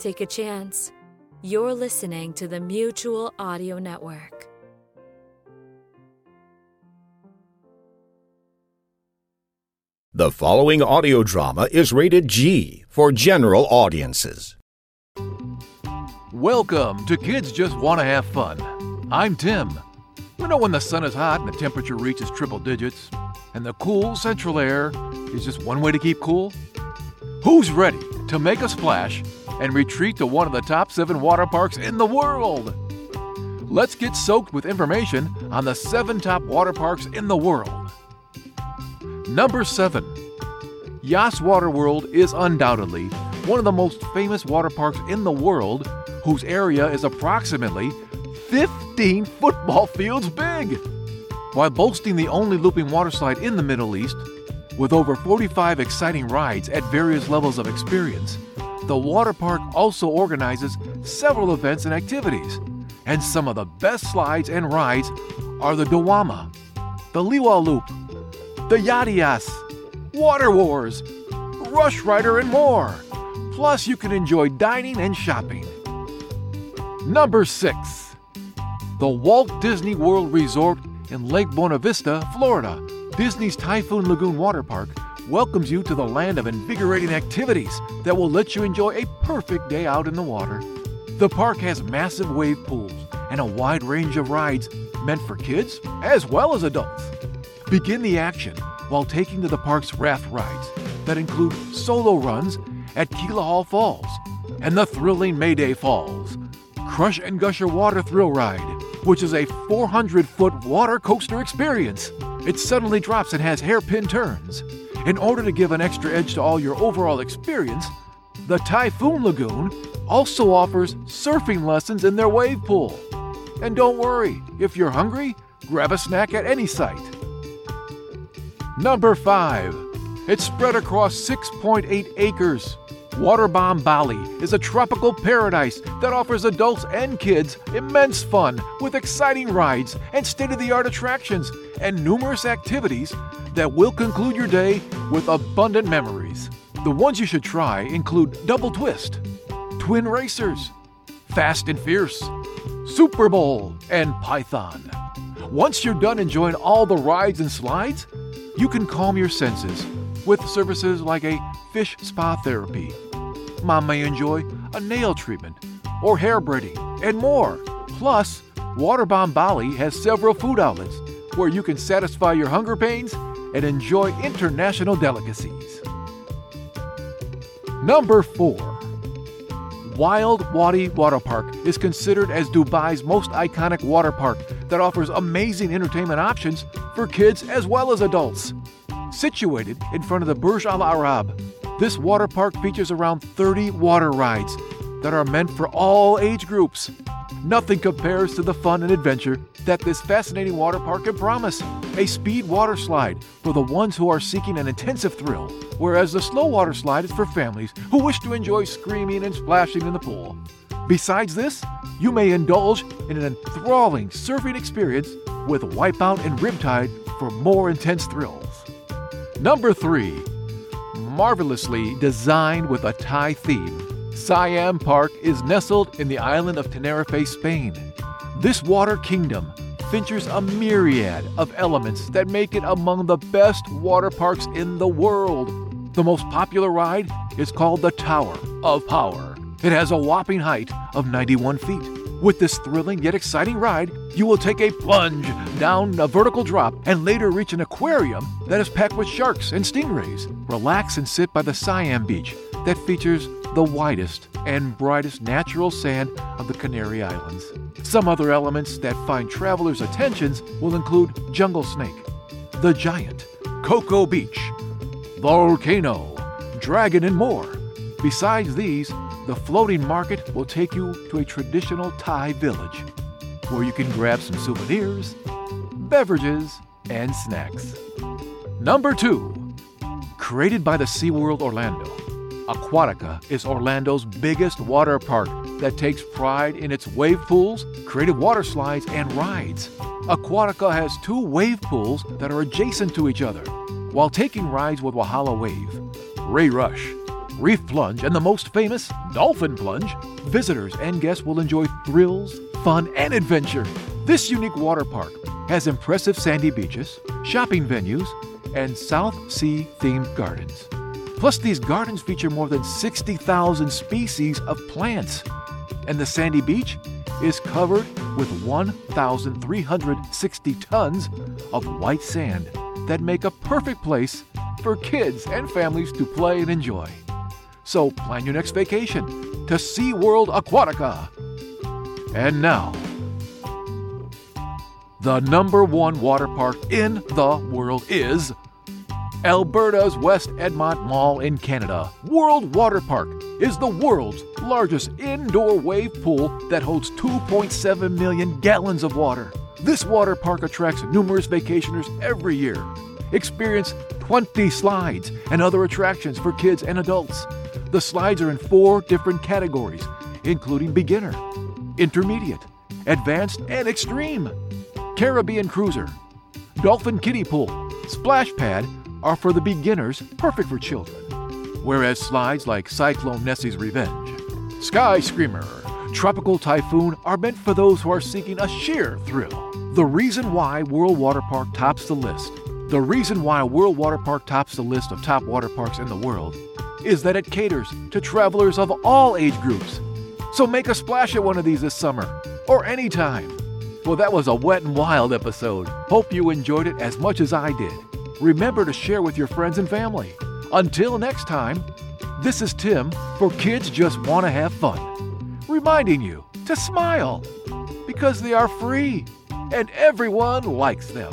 Take a chance. You're listening to the Mutual Audio Network. The following audio drama is rated G for general audiences. Welcome to Kids Just Want to Have Fun. I'm Tim. You know when the sun is hot and the temperature reaches triple digits, and the cool central air is just one way to keep cool? Who's ready to make a splash and retreat to one of the top seven water parks in the world? Let's get soaked with information on the seven top water parks in the world. Number 7. Yas Water World is undoubtedly one of the most famous water parks in the world, whose area is approximately 15 football fields big. While boasting the only looping water slide in the Middle East, with over 45 exciting rides at various levels of experience, the water park also organizes several events and activities. And some of the best slides and rides are the Dawama, the Liwa Loop, the Yadias, Water Wars, Rush Rider, and more. Plus, you can enjoy dining and shopping. Number 6. The Walt Disney World Resort in Lake Buena Vista, Florida. Disney's Typhoon Lagoon Water Park welcomes you to the land of invigorating activities that will let you enjoy a perfect day out in the water. The park has massive wave pools and a wide range of rides meant for kids as well as adults. Begin the action while taking to the park's raft rides that include solo runs at Keelhaul Falls and the thrilling Mayday Falls, Crush and Gusher Water Thrill Ride, which is a 400 foot water coaster experience. It suddenly drops and has hairpin turns. In order to give an extra edge to all your overall experience, the Typhoon Lagoon also offers surfing lessons in their wave pool. And don't worry, if you're hungry, grab a snack at any site. Number 5. It's spread across 6.8 acres. Waterbomb Bali is a tropical paradise that offers adults and kids immense fun with exciting rides and state of the art attractions and numerous activities that will conclude your day with abundant memories. The ones you should try include Double Twist, Twin Racers, Fast and Fierce, Super Bowl, and Python. Once you're done enjoying all the rides and slides, you can calm your senses with services like a fish spa therapy. Mom may enjoy a nail treatment or hair braiding and more. Plus, Waterbomb Bali has several food outlets where you can satisfy your hunger pains and enjoy international delicacies. Number 4. Wild Wadi Water Park is considered as Dubai's most iconic water park that offers amazing entertainment options for kids as well as adults. Situated in front of the Burj Al Arab, this water park features around 30 water rides that are meant for all age groups. Nothing compares to the fun and adventure that this fascinating water park can promise. A speed water slide for the ones who are seeking an intensive thrill, whereas the slow water slide is for families who wish to enjoy screaming and splashing in the pool. Besides this, you may indulge in an enthralling surfing experience with Wipeout and Riptide for more intense thrills. Number 3. Marvelously designed with a Thai theme, Siam Park is nestled in the island of Tenerife, Spain. This water kingdom features a myriad of elements that make it among the best water parks in the world. The most popular ride is called the Tower of Power. It has a whopping height of 91 feet. With this thrilling yet exciting ride, you will take a plunge down a vertical drop and later reach an aquarium that is packed with sharks and stingrays. Relax and sit by the Siam Beach that features the widest and brightest natural sand of the Canary Islands. Some other elements that find travelers' attentions will include Jungle Snake, The Giant, Cocoa Beach, Volcano, Dragon, and more. Besides these, the floating market will take you to a traditional Thai village where you can grab some souvenirs, beverages, and snacks. Number 2. Created by the SeaWorld Orlando, Aquatica is Orlando's biggest water park that takes pride in its wave pools, creative water slides, and rides. Aquatica has two wave pools that are adjacent to each other. While taking rides with Walhalla Wave, Ray Rush, Reef Plunge, and the most famous Dolphin Plunge, visitors and guests will enjoy thrills, fun, and adventure. This unique water park has impressive sandy beaches, shopping venues, and South Sea themed gardens. Plus, these gardens feature more than 60,000 species of plants. And the sandy beach is covered with 1,360 tons of white sand that make a perfect place for kids and families to play and enjoy. So plan your next vacation to SeaWorld Aquatica. And now, the number one water park in the world is Alberta's West Edmonton Mall in Canada. World Water Park is the world's largest indoor wave pool that holds 2.7 million gallons of water. This water park attracts numerous vacationers every year. Experience 20 slides and other attractions for kids and adults. The slides are in four different categories, including beginner, intermediate, advanced, and extreme. Caribbean Cruiser, Dolphin Kiddie Pool, Splash Pad are for the beginners, perfect for children. Whereas slides like Cyclone Nessie's Revenge, Sky Screamer, Tropical Typhoon are meant for those who are seeking a sheer thrill. The reason why World Water Park tops the list, the reason why World Water Park tops the list of top water parks in the world, is that it caters to travelers of all age groups. So make a splash at one of these this summer, or anytime. Well, that was a wet and wild episode. Hope you enjoyed it as much as I did. Remember to share with your friends and family. Until next time, this is Tim for Kids Just Want to Have Fun, reminding you to smile because they are free and everyone likes them.